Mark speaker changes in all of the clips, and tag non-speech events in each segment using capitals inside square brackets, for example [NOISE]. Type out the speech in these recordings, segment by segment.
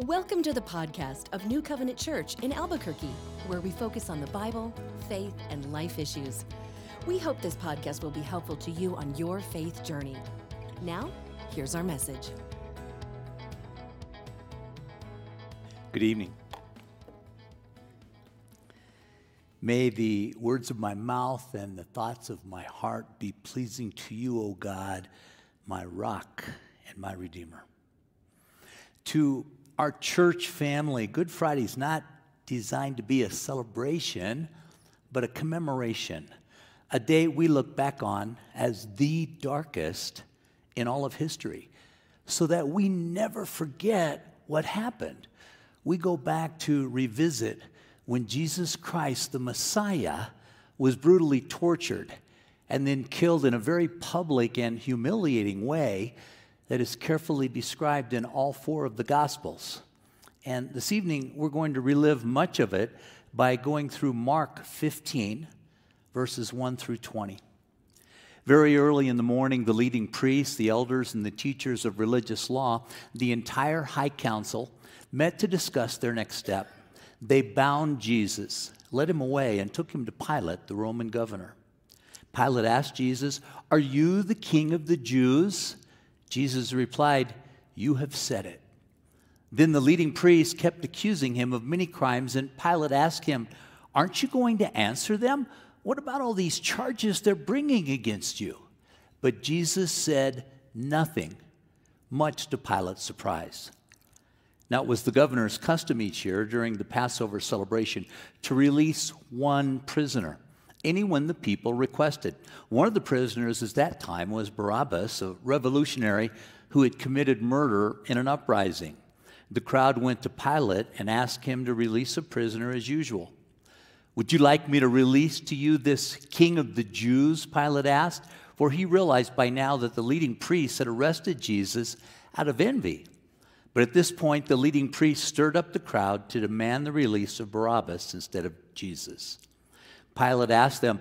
Speaker 1: Welcome to the podcast of New Covenant Church in Albuquerque, where we focus on the Bible, faith, and life issues. We hope this podcast will be helpful to you on your faith journey. Now, here's our message.
Speaker 2: Good evening. May the words of my mouth and the thoughts of my heart be pleasing to you, O God, my rock and my redeemer. To our church family, Good Friday is not designed to be a celebration, but a commemoration, a day we look back on as the darkest in all of history, so that we never forget what happened. We go back to revisit when Jesus Christ, the Messiah, was brutally tortured and then killed in a very public and humiliating way that is carefully described in all four of the Gospels. And this evening, we're going to relive much of it by going through Mark 15, verses 1 through 20. Very early in the morning, the leading priests, the elders, and the teachers of religious law, the entire high council, met to discuss their next step. They bound Jesus, led him away, and took him to Pilate, the Roman governor. Pilate asked Jesus, Are you the king of the Jews? Jesus replied, You have said it. Then the leading priests kept accusing him of many crimes, and Pilate asked him, Aren't you going to answer them? What about all these charges they're bringing against you? But Jesus said nothing, much to Pilate's surprise. Now, it was the governor's custom each year during the Passover celebration to release one prisoner anyone the people requested. One of the prisoners at that time was Barabbas, a revolutionary who had committed murder in an uprising. The crowd went to Pilate and asked him to release a prisoner as usual. Would you like me to release to you this king of the Jews? Pilate asked, for he realized by now that the leading priests had arrested Jesus out of envy. But at this point, the leading priests stirred up the crowd to demand the release of Barabbas instead of Jesus. Pilate asked them,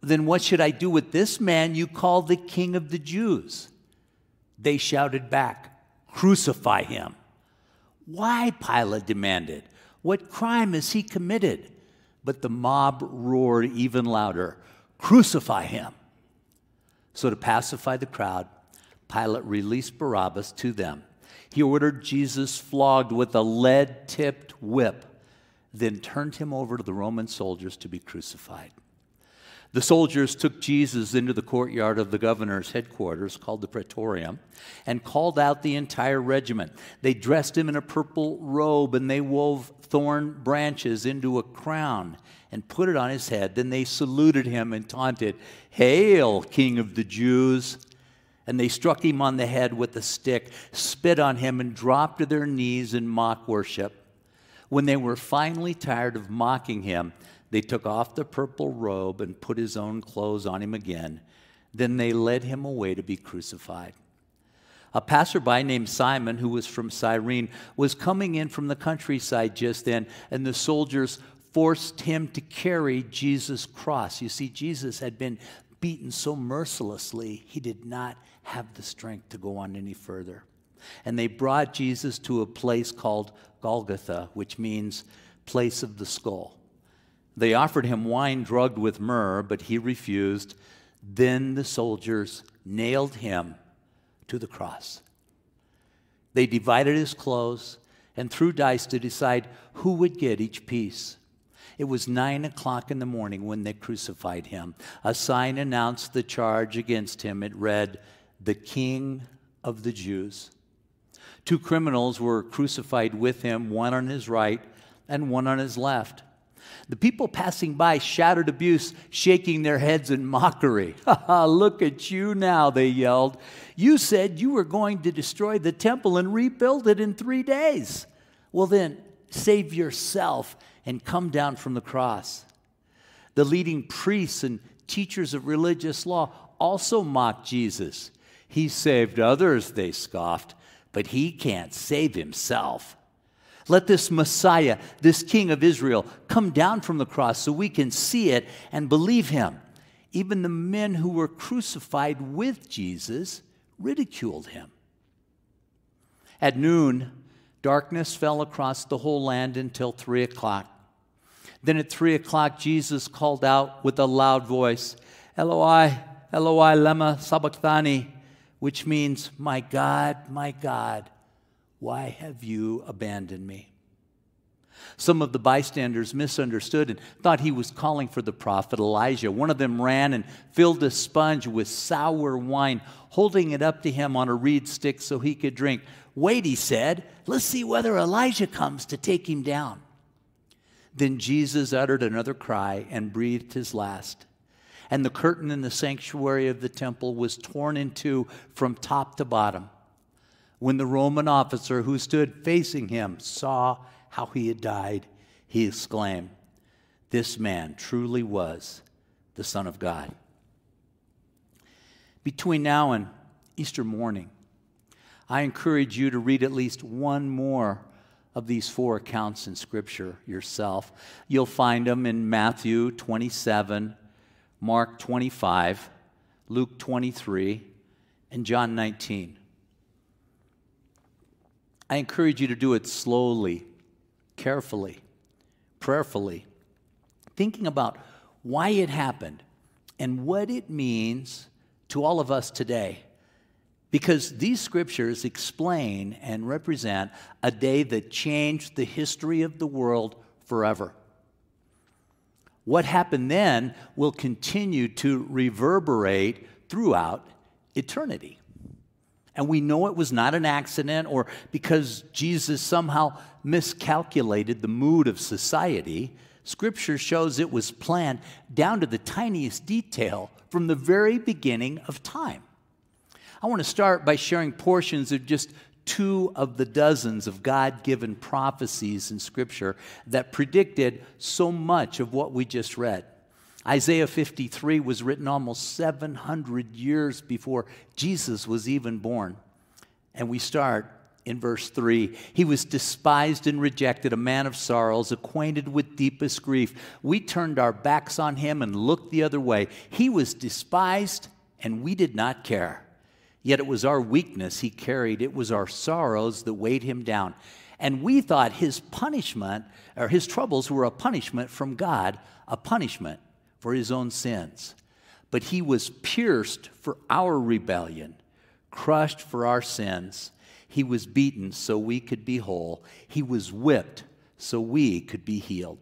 Speaker 2: Then what should I do with this man you call the king of the Jews? They shouted back, Crucify him. Why? Pilate demanded. What crime has he committed? But the mob roared even louder, Crucify him. So, to pacify the crowd, Pilate released Barabbas to them. He ordered Jesus flogged with a lead tipped whip then turned him over to the Roman soldiers to be crucified. The soldiers took Jesus into the courtyard of the governor's headquarters, called the Praetorium, and called out the entire regiment. They dressed him in a purple robe and they wove thorn branches into a crown and put it on his head. Then they saluted him and taunted, Hail, King of the Jews! And they struck him on the head with a stick, spit on him, and dropped to their knees in mock worship. When they were finally tired of mocking him, they took off the purple robe and put his own clothes on him again. Then they led him away to be crucified. A passerby named Simon, who was from Cyrene, was coming in from the countryside just then, and the soldiers forced him to carry Jesus' cross. You see, Jesus had been beaten so mercilessly, he did not have the strength to go on any further. And they brought Jesus to a place called Golgotha, which means place of the skull. They offered him wine drugged with myrrh, but he refused. Then the soldiers nailed him to the cross. They divided his clothes and threw dice to decide who would get each piece. It was nine o'clock in the morning when they crucified him. A sign announced the charge against him. It read, The King of the Jews. Two criminals were crucified with him, one on his right and one on his left. The people passing by shouted abuse, shaking their heads in mockery. [LAUGHS] Look at you now, they yelled. You said you were going to destroy the temple and rebuild it in three days. Well, then, save yourself and come down from the cross. The leading priests and teachers of religious law also mocked Jesus. He saved others, they scoffed but he can't save himself. Let this Messiah, this King of Israel, come down from the cross so we can see it and believe him. Even the men who were crucified with Jesus ridiculed him. At noon, Darkness fell across the whole land until three o'clock. Then at three o'clock, Jesus called out with a loud voice, Eloi, Eloi, lema sabachthani, which means, My God, my God, why have you abandoned me? Some of the bystanders misunderstood and thought he was calling for the prophet Elijah. One of them ran and filled a sponge with sour wine, holding it up to him on a reed stick so he could drink. Wait, he said, let's see whether Elijah comes to take him down. Then Jesus uttered another cry and breathed his last. And the curtain in the sanctuary of the temple was torn in two from top to bottom. When the Roman officer who stood facing him saw how he had died, he exclaimed, This man truly was the Son of God. Between now and Easter morning, I encourage you to read at least one more of these four accounts in Scripture yourself. You'll find them in Matthew 27, Mark 25, Luke 23, and John 19. I encourage you to do it slowly, carefully, prayerfully, thinking about why it happened and what it means to all of us today. Because these scriptures explain and represent a day that changed the history of the world forever. What happened then will continue to reverberate throughout eternity. And we know it was not an accident or because Jesus somehow miscalculated the mood of society. Scripture shows it was planned down to the tiniest detail from the very beginning of time. I want to start by sharing portions of just two of the dozens of God given prophecies in Scripture that predicted so much of what we just read. Isaiah 53 was written almost 700 years before Jesus was even born. And we start in verse 3 He was despised and rejected, a man of sorrows, acquainted with deepest grief. We turned our backs on him and looked the other way. He was despised, and we did not care. Yet it was our weakness he carried, it was our sorrows that weighed him down. And we thought his punishment, or his troubles, were a punishment from God, a punishment for his own sins. But he was pierced for our rebellion, crushed for our sins. He was beaten so we could be whole. He was whipped so we could be healed.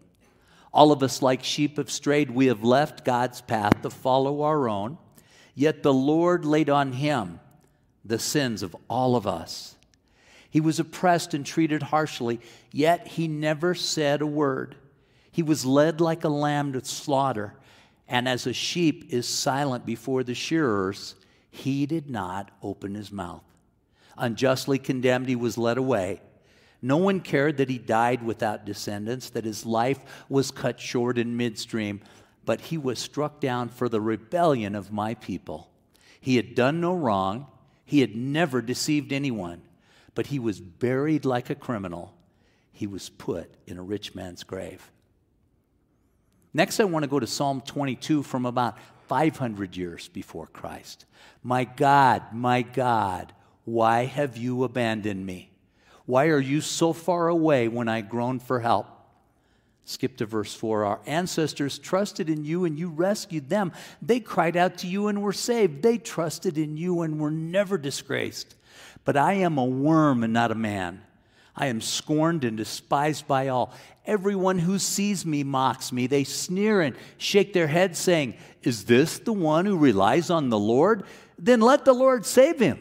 Speaker 2: All of us, like sheep, have strayed. We have left God's path to follow our own. Yet the Lord laid on him the sins of all of us. He was oppressed and treated harshly, yet he never said a word. He was led like a lamb to slaughter, and as a sheep is silent before the shearers, he did not open his mouth. Unjustly condemned, he was led away. No one cared that he died without descendants, that his life was cut short in midstream, but he was struck down for the rebellion of my people. He had done no wrong he had never deceived anyone, but he was buried like a criminal. He was put in a rich man's grave. Next, I want to go to Psalm 22 from about 500 years before Christ. My God, my God, why have you abandoned me? Why are you so far away when I groan for help? Skip to verse 4. Our ancestors trusted in you and you rescued them. They cried out to you and were saved. They trusted in you and were never disgraced. But I am a worm and not a man. I am scorned and despised by all. Everyone who sees me mocks me. They sneer and shake their heads, saying, Is this the one who relies on the Lord? Then let the Lord save him.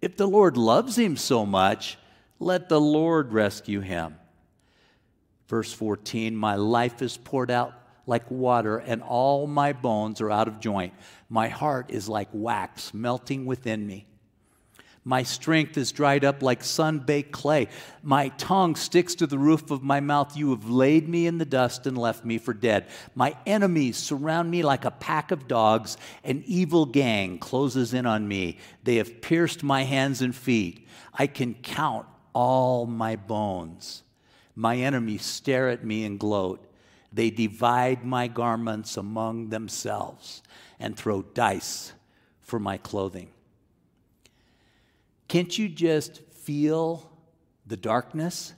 Speaker 2: If the Lord loves him so much, let the Lord rescue him. Verse 14 My life is poured out like water, and all my bones are out of joint. My heart is like wax melting within me. My strength is dried up like sun baked clay. My tongue sticks to the roof of my mouth. You have laid me in the dust and left me for dead. My enemies surround me like a pack of dogs. An evil gang closes in on me. They have pierced my hands and feet. I can count all my bones. My enemies stare at me and gloat. They divide my garments among themselves and throw dice for my clothing. Can't you just feel the darkness?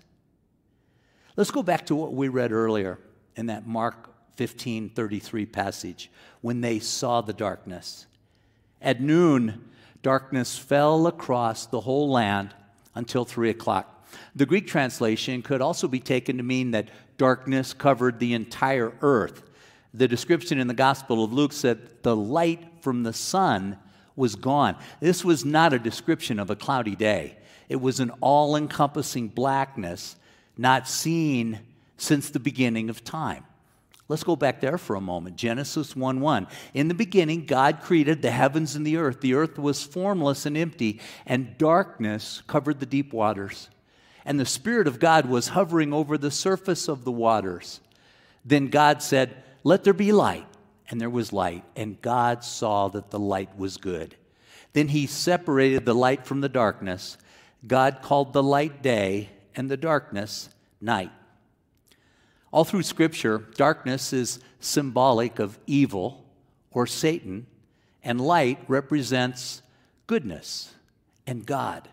Speaker 2: Let's go back to what we read earlier in that Mark 15 33 passage when they saw the darkness. At noon, darkness fell across the whole land until three o'clock. The Greek translation could also be taken to mean that darkness covered the entire earth. The description in the Gospel of Luke said the light from the sun was gone. This was not a description of a cloudy day, it was an all encompassing blackness not seen since the beginning of time. Let's go back there for a moment. Genesis 1 1. In the beginning, God created the heavens and the earth. The earth was formless and empty, and darkness covered the deep waters. And the Spirit of God was hovering over the surface of the waters. Then God said, Let there be light. And there was light. And God saw that the light was good. Then he separated the light from the darkness. God called the light day, and the darkness night. All through Scripture, darkness is symbolic of evil or Satan, and light represents goodness and God.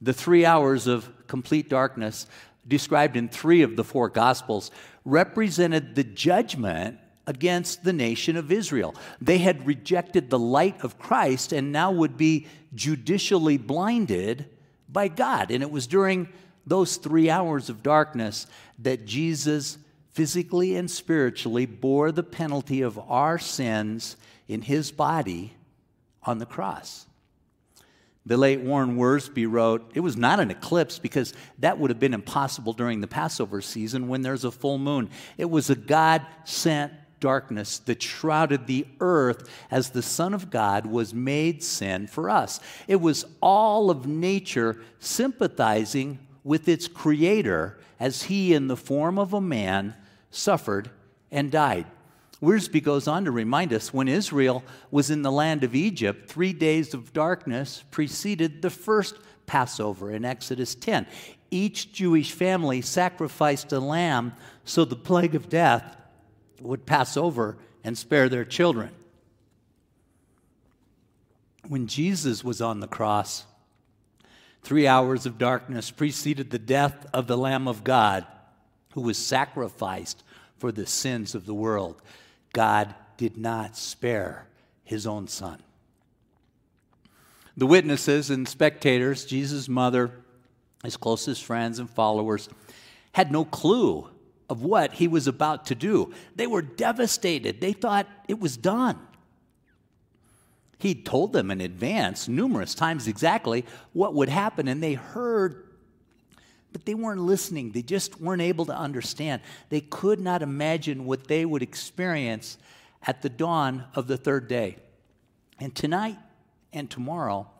Speaker 2: The three hours of complete darkness, described in three of the four Gospels, represented the judgment against the nation of Israel. They had rejected the light of Christ and now would be judicially blinded by God. And it was during those three hours of darkness that Jesus physically and spiritually bore the penalty of our sins in his body on the cross. The late Warren Wiersbe wrote, It was not an eclipse because that would have been impossible during the Passover season when there's a full moon. It was a God sent darkness that shrouded the earth as the Son of God was made sin for us. It was all of nature sympathizing with its creator as he, in the form of a man, suffered and died. Wiersbe goes on to remind us when Israel was in the land of Egypt, three days of darkness preceded the first Passover in Exodus 10. Each Jewish family sacrificed a lamb so the plague of death would pass over and spare their children. When Jesus was on the cross, Three hours of darkness preceded the death of the Lamb of God who was sacrificed for the sins of the world. God did not spare his own son. The witnesses and spectators, Jesus' mother, his closest friends and followers, had no clue of what he was about to do. They were devastated. They thought it was done. He told them in advance, numerous times exactly, what would happen, and they heard, but they weren't listening. They just weren't able to understand. They could not imagine what they would experience at the dawn of the third day. And tonight and tomorrow,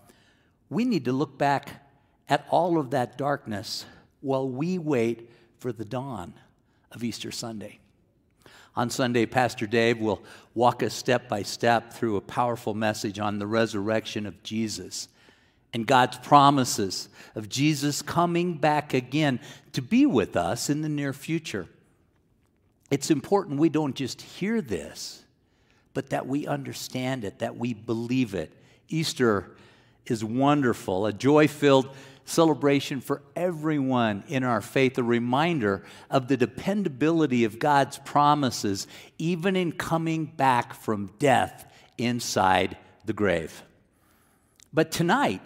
Speaker 2: we need to look back at all of that darkness while we wait for the dawn of Easter Sunday. On Sunday, Pastor Dave will walk us step by step through a powerful message on the resurrection of Jesus and God's promises of Jesus coming back again to be with us in the near future. It's important we don't just hear this, but that we understand it, that we believe it. Easter is wonderful, a joy filled celebration for everyone in our faith, a reminder of the dependability of God's promises, even in coming back from death inside the grave. But tonight,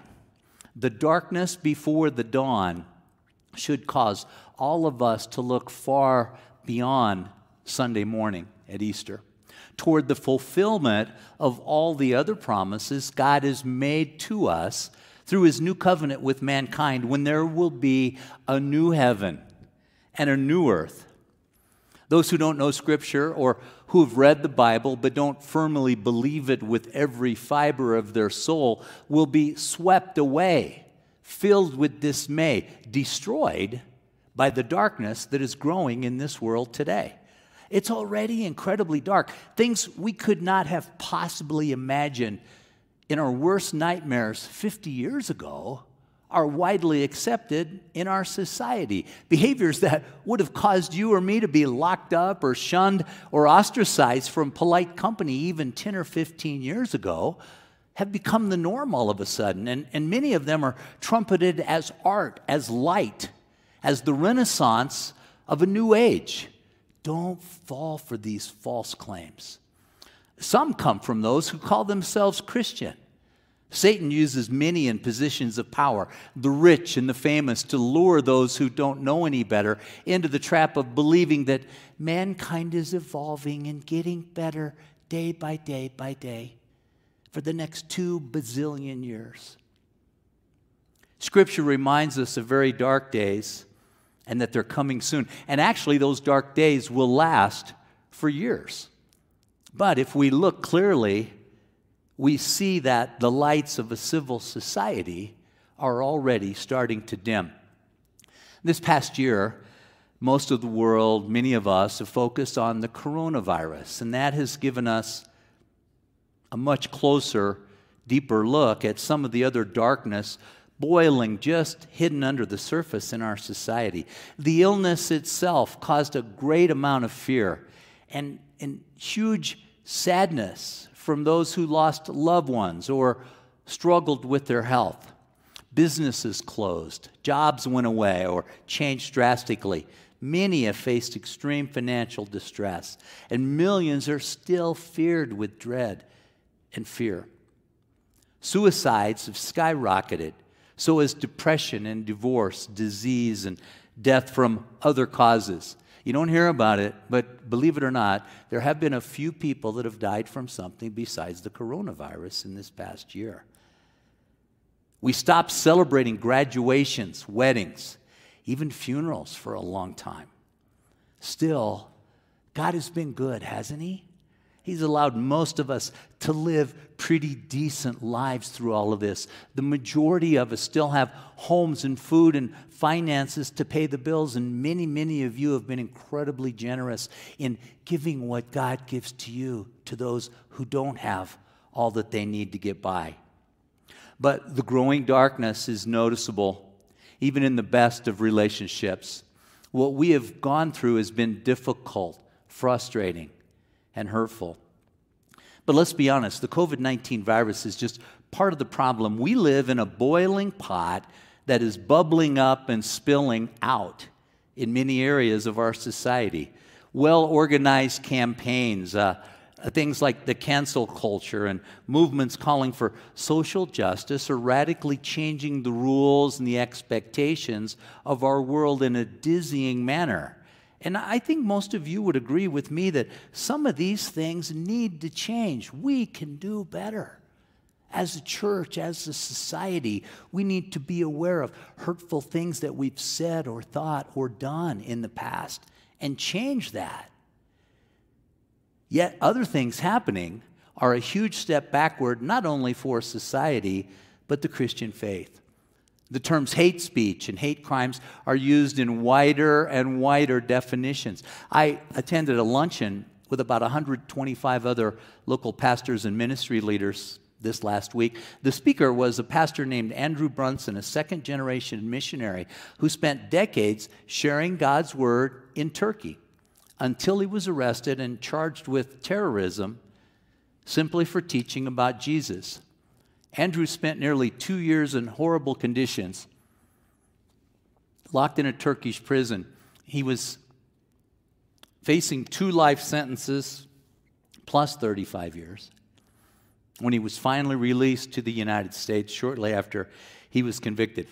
Speaker 2: the darkness before the dawn should cause all of us to look far beyond Sunday morning at Easter toward the fulfillment of all the other promises God has made to us through his new covenant with mankind when there will be a new heaven and a new earth. Those who don't know Scripture or who have read the Bible but don't firmly believe it with every fiber of their soul will be swept away, filled with dismay, destroyed by the darkness that is growing in this world today. It's already incredibly dark. Things we could not have possibly imagined in our worst nightmares 50 years ago are widely accepted in our society. Behaviors that would have caused you or me to be locked up or shunned or ostracized from polite company even 10 or 15 years ago have become the norm all of a sudden, and, and many of them are trumpeted as art, as light, as the renaissance of a new age. Don't fall for these false claims. Some come from those who call themselves Christian. Satan uses many in positions of power, the rich and the famous, to lure those who don't know any better into the trap of believing that mankind is evolving and getting better day by day by day for the next two bazillion years. Scripture reminds us of very dark days and that they're coming soon. And actually, those dark days will last for years. But if we look clearly, we see that the lights of a civil society are already starting to dim. This past year, most of the world, many of us, have focused on the coronavirus, and that has given us a much closer, deeper look at some of the other darkness boiling just hidden under the surface in our society. The illness itself caused a great amount of fear and, and huge sadness from those who lost loved ones or struggled with their health. Businesses closed, jobs went away or changed drastically. Many have faced extreme financial distress, and millions are still feared with dread and fear. Suicides have skyrocketed, so has depression and divorce, disease, and death from other causes. You don't hear about it, but believe it or not, there have been a few people that have died from something besides the coronavirus in this past year. We stopped celebrating graduations, weddings, even funerals for a long time. Still, God has been good, hasn't He? He's allowed most of us to live pretty decent lives through all of this. The majority of us still have homes and food and finances to pay the bills, and many, many of you have been incredibly generous in giving what God gives to you to those who don't have all that they need to get by. But the growing darkness is noticeable, even in the best of relationships. What we have gone through has been difficult, frustrating and hurtful. But let's be honest, the COVID 19 virus is just part of the problem. We live in a boiling pot that is bubbling up and spilling out in many areas of our society. Well organized campaigns, uh, things like the cancel culture and movements calling for social justice are radically changing the rules and the expectations of our world in a dizzying manner. And I think most of you would agree with me that some of these things need to change. We can do better. As a church, as a society, we need to be aware of hurtful things that we've said or thought or done in the past and change that. Yet, other things happening are a huge step backward, not only for society, but the Christian faith. The terms hate speech and hate crimes are used in wider and wider definitions. I attended a luncheon with about 125 other local pastors and ministry leaders this last week. The speaker was a pastor named Andrew Brunson, a second generation missionary who spent decades sharing God's word in Turkey until he was arrested and charged with terrorism simply for teaching about Jesus. Andrew spent nearly two years in horrible conditions, locked in a Turkish prison. He was facing two life sentences plus 35 years when he was finally released to the United States shortly after he was convicted.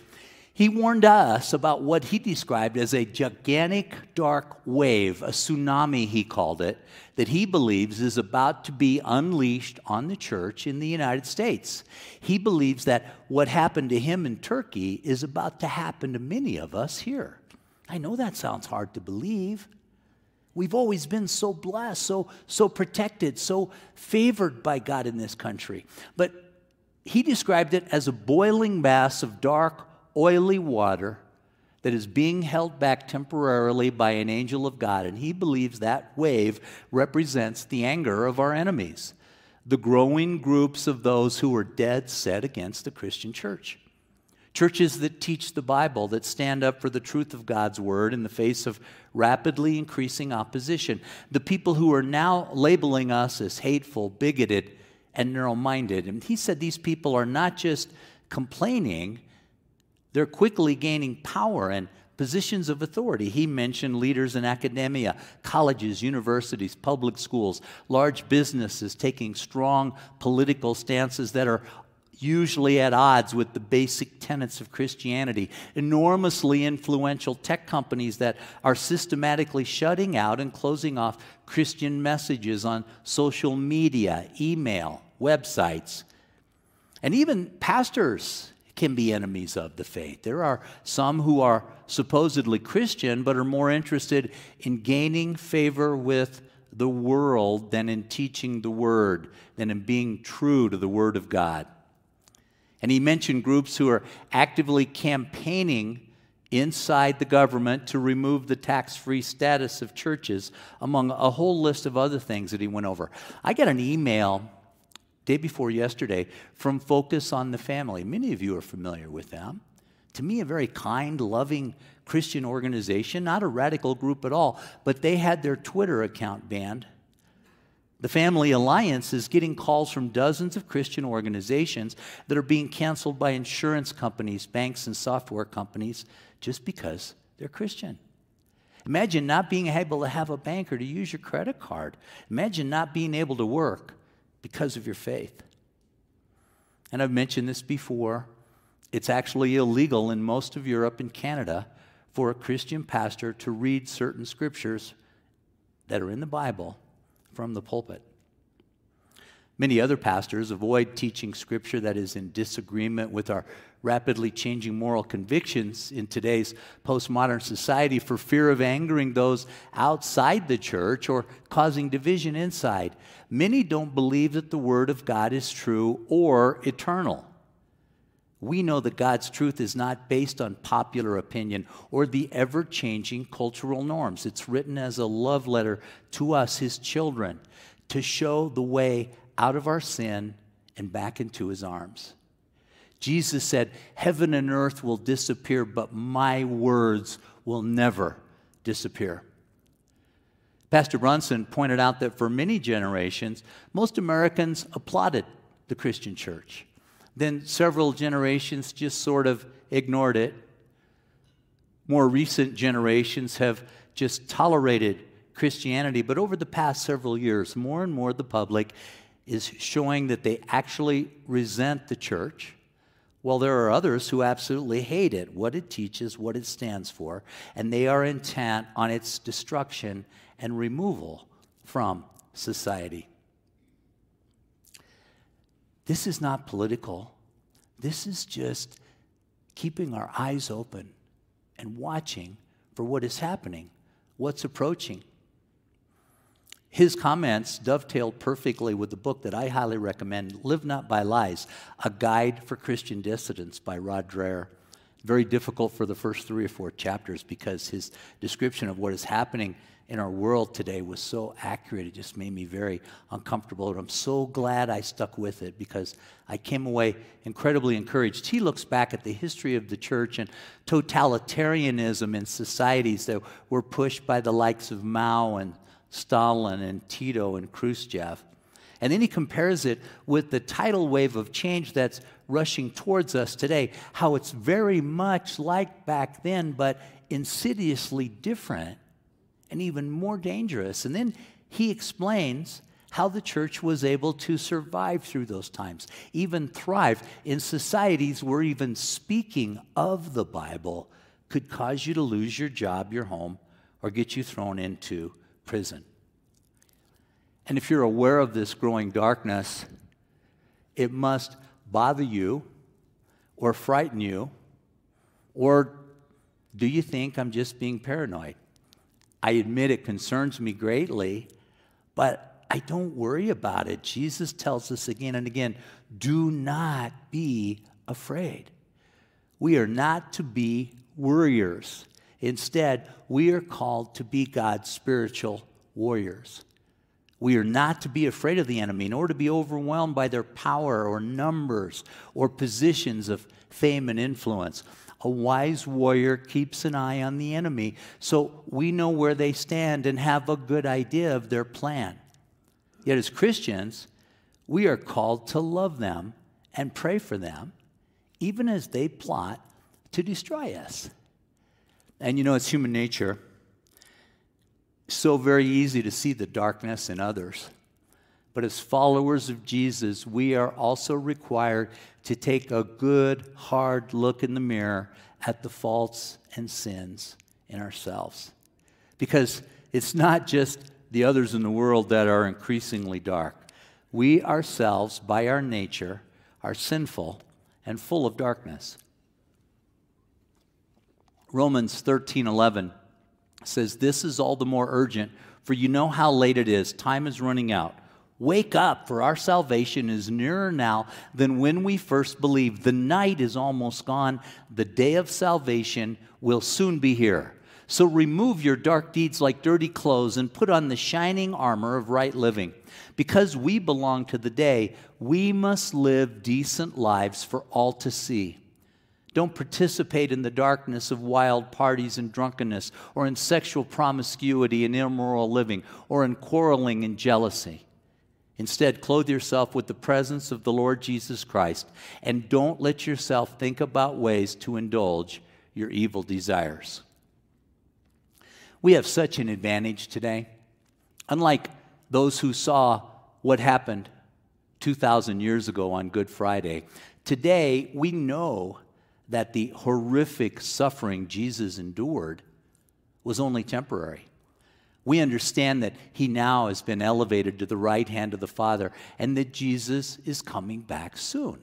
Speaker 2: He warned us about what he described as a gigantic dark wave, a tsunami, he called it, that he believes is about to be unleashed on the church in the United States. He believes that what happened to him in Turkey is about to happen to many of us here. I know that sounds hard to believe. We've always been so blessed, so, so protected, so favored by God in this country. But he described it as a boiling mass of dark, oily water that is being held back temporarily by an angel of God. And he believes that wave represents the anger of our enemies, the growing groups of those who are dead set against the Christian church. Churches that teach the Bible, that stand up for the truth of God's word in the face of rapidly increasing opposition. The people who are now labeling us as hateful, bigoted, and narrow minded. And he said these people are not just complaining, they're quickly gaining power and positions of authority. He mentioned leaders in academia, colleges, universities, public schools, large businesses taking strong political stances that are usually at odds with the basic tenets of Christianity. Enormously influential tech companies that are systematically shutting out and closing off Christian messages on social media, email, websites. And even pastors can be enemies of the faith. There are some who are supposedly Christian but are more interested in gaining favor with the world than in teaching the word, than in being true to the word of God. And he mentioned groups who are actively campaigning inside the government to remove the tax free status of churches, among a whole list of other things that he went over. I got an email day before yesterday from Focus on the Family. Many of you are familiar with them. To me, a very kind, loving Christian organization, not a radical group at all, but they had their Twitter account banned. The Family Alliance is getting calls from dozens of Christian organizations that are being canceled by insurance companies, banks, and software companies just because they're Christian. Imagine not being able to have a banker to use your credit card. Imagine not being able to work because of your faith. And I've mentioned this before. It's actually illegal in most of Europe and Canada for a Christian pastor to read certain scriptures that are in the Bible from the pulpit. Many other pastors avoid teaching scripture that is in disagreement with our rapidly changing moral convictions in today's postmodern society for fear of angering those outside the church or causing division inside. Many don't believe that the Word of God is true or eternal. We know that God's truth is not based on popular opinion or the ever changing cultural norms. It's written as a love letter to us, His children, to show the way out of our sin and back into His arms. Jesus said, Heaven and earth will disappear, but my words will never disappear. Pastor Brunson pointed out that for many generations, most Americans applauded the Christian church. Then several generations just sort of ignored it. More recent generations have just tolerated Christianity, but over the past several years, more and more the public is showing that they actually resent the church well, there are others who absolutely hate it, what it teaches, what it stands for, and they are intent on its destruction and removal from society. This is not political. This is just keeping our eyes open and watching for what is happening, what's approaching. His comments dovetailed perfectly with the book that I highly recommend, Live Not by Lies A Guide for Christian Dissidents by Rod Dreher. Very difficult for the first three or four chapters because his description of what is happening in our world today was so accurate, it just made me very uncomfortable. And I'm so glad I stuck with it because I came away incredibly encouraged. He looks back at the history of the church and totalitarianism in societies that were pushed by the likes of Mao and Stalin and Tito and Khrushchev. And then he compares it with the tidal wave of change that's rushing towards us today, how it's very much like back then, but insidiously different and even more dangerous. And then he explains how the church was able to survive through those times, even thrive in societies where even speaking of the Bible could cause you to lose your job, your home, or get you thrown into prison. And if you're aware of this growing darkness, it must bother you or frighten you, or do you think I'm just being paranoid? I admit it concerns me greatly, but I don't worry about it. Jesus tells us again and again do not be afraid. We are not to be worriers. Instead, we are called to be God's spiritual warriors. We are not to be afraid of the enemy, nor to be overwhelmed by their power or numbers or positions of fame and influence. A wise warrior keeps an eye on the enemy so we know where they stand and have a good idea of their plan. Yet, as Christians, we are called to love them and pray for them, even as they plot to destroy us. And you know, it's human nature. So very easy to see the darkness in others. But as followers of Jesus, we are also required to take a good, hard look in the mirror at the faults and sins in ourselves. Because it's not just the others in the world that are increasingly dark. We ourselves, by our nature, are sinful and full of darkness. Romans 13 11 says, This is all the more urgent, for you know how late it is. Time is running out. Wake up, for our salvation is nearer now than when we first believed. The night is almost gone. The day of salvation will soon be here. So remove your dark deeds like dirty clothes and put on the shining armor of right living. Because we belong to the day, we must live decent lives for all to see. Don't participate in the darkness of wild parties and drunkenness, or in sexual promiscuity and immoral living, or in quarreling and jealousy. Instead, clothe yourself with the presence of the Lord Jesus Christ, and don't let yourself think about ways to indulge your evil desires. We have such an advantage today. Unlike those who saw what happened 2,000 years ago on Good Friday, today we know that the horrific suffering Jesus endured was only temporary. We understand that he now has been elevated to the right hand of the Father and that Jesus is coming back soon.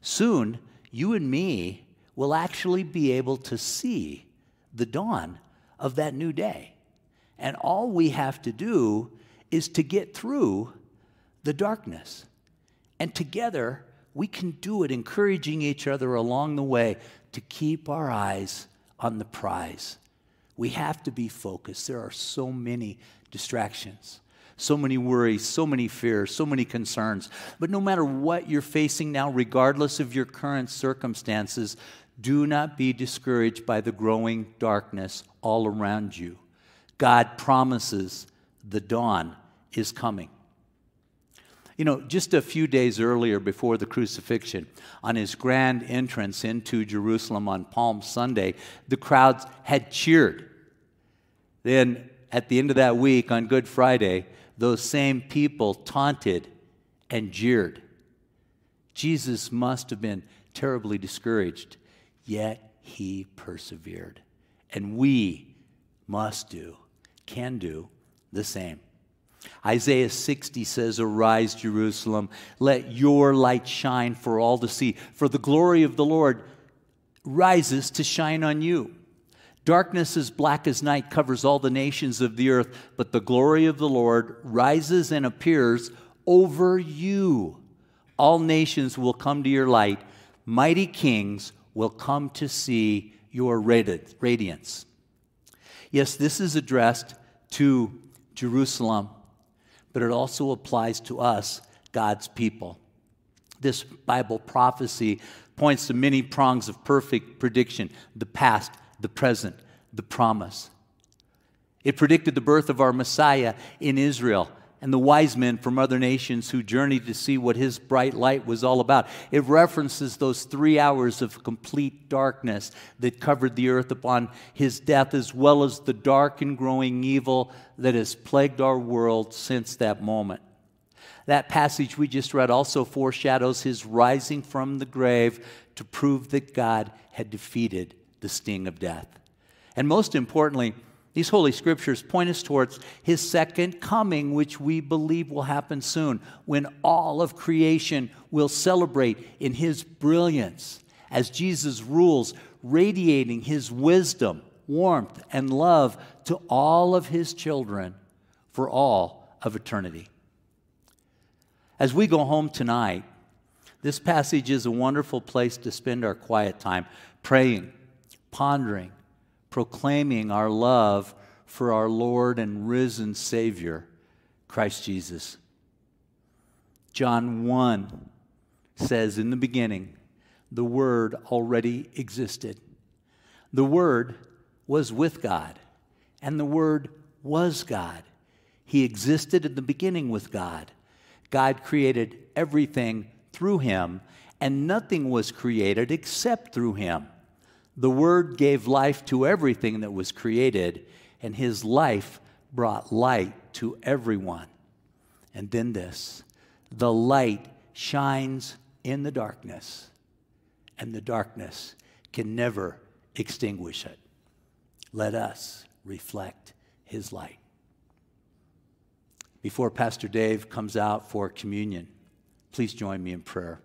Speaker 2: Soon, you and me will actually be able to see the dawn of that new day. And all we have to do is to get through the darkness. And together, we can do it, encouraging each other along the way to keep our eyes on the prize. We have to be focused. There are so many distractions, so many worries, so many fears, so many concerns. But no matter what you're facing now, regardless of your current circumstances, do not be discouraged by the growing darkness all around you. God promises the dawn is coming. You know, just a few days earlier before the crucifixion, on his grand entrance into Jerusalem on Palm Sunday, the crowds had cheered. Then, at the end of that week, on Good Friday, those same people taunted and jeered. Jesus must have been terribly discouraged, yet he persevered. And we must do, can do the same. Isaiah 60 says, Arise, Jerusalem, let your light shine for all to see, for the glory of the Lord rises to shine on you. Darkness as black as night covers all the nations of the earth, but the glory of the Lord rises and appears over you. All nations will come to your light, mighty kings will come to see your radiance. Yes, this is addressed to Jerusalem but it also applies to us, God's people. This Bible prophecy points to many prongs of perfect prediction the past, the present, the promise. It predicted the birth of our Messiah in Israel and the wise men from other nations who journeyed to see what his bright light was all about. It references those three hours of complete darkness that covered the earth upon his death, as well as the dark and growing evil that has plagued our world since that moment. That passage we just read also foreshadows his rising from the grave to prove that God had defeated the sting of death. And most importantly, these holy scriptures point us towards his second coming, which we believe will happen soon, when all of creation will celebrate in his brilliance as Jesus rules, radiating his wisdom, warmth, and love to all of his children for all of eternity. As we go home tonight, this passage is a wonderful place to spend our quiet time praying, pondering, proclaiming our love for our Lord and risen Savior, Christ Jesus. John 1 says, In the beginning, the Word already existed. The Word was with God, and the Word was God. He existed in the beginning with God. God created everything through him, and nothing was created except through him. The Word gave life to everything that was created, and his life brought light to everyone. And then this the light shines in the darkness, and the darkness can never extinguish it. Let us reflect his light. Before Pastor Dave comes out for communion, please join me in prayer.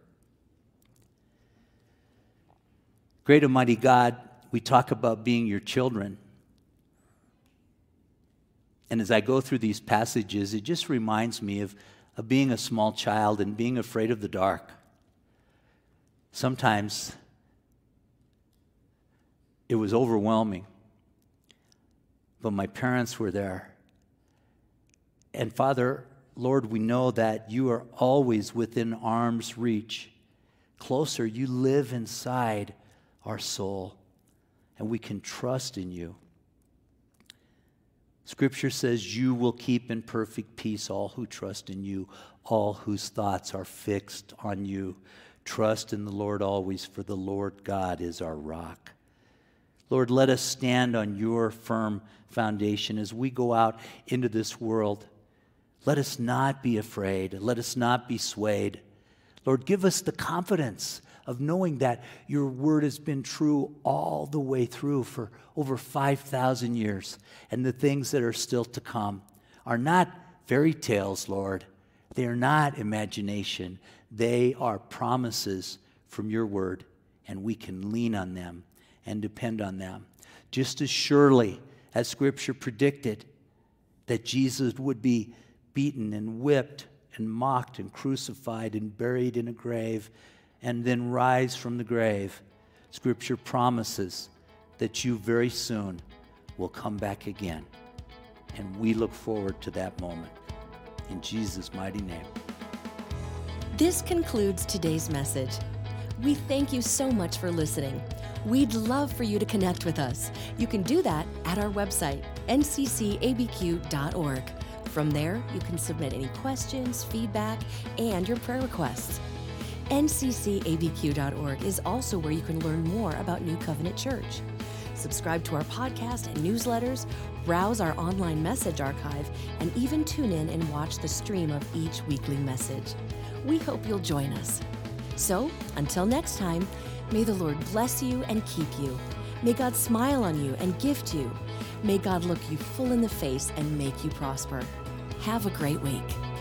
Speaker 2: Great Almighty God, we talk about being your children. And as I go through these passages, it just reminds me of, of being a small child and being afraid of the dark. Sometimes it was overwhelming, but my parents were there. And Father, Lord, we know that you are always within arm's reach. Closer, you live inside our soul, and we can trust in you. Scripture says, You will keep in perfect peace all who trust in you, all whose thoughts are fixed on you. Trust in the Lord always, for the Lord God is our rock. Lord, let us stand on your firm foundation as we go out into this world. Let us not be afraid. Let us not be swayed. Lord, give us the confidence of knowing that your word has been true all the way through for over 5,000 years, and the things that are still to come are not fairy tales, Lord. They are not imagination. They are promises from your word, and we can lean on them and depend on them. Just as surely as Scripture predicted that Jesus would be beaten and whipped and mocked and crucified and buried in a grave and then rise from the grave, Scripture promises that you very soon will come back again. And we look forward to that moment. In Jesus' mighty name.
Speaker 1: This concludes today's message. We thank you so much for listening. We'd love for you to connect with us. You can do that at our website, nccabq.org. From there, you can submit any questions, feedback, and your prayer requests. nccabq.org is also where you can learn more about New Covenant Church. Subscribe to our podcast and newsletters, browse our online message archive, and even tune in and watch the stream of each weekly message. We hope you'll join us. So, until next time, may the Lord bless you and keep you. May God smile on you and gift you. May God look you full in the face and make you prosper. Have a great week.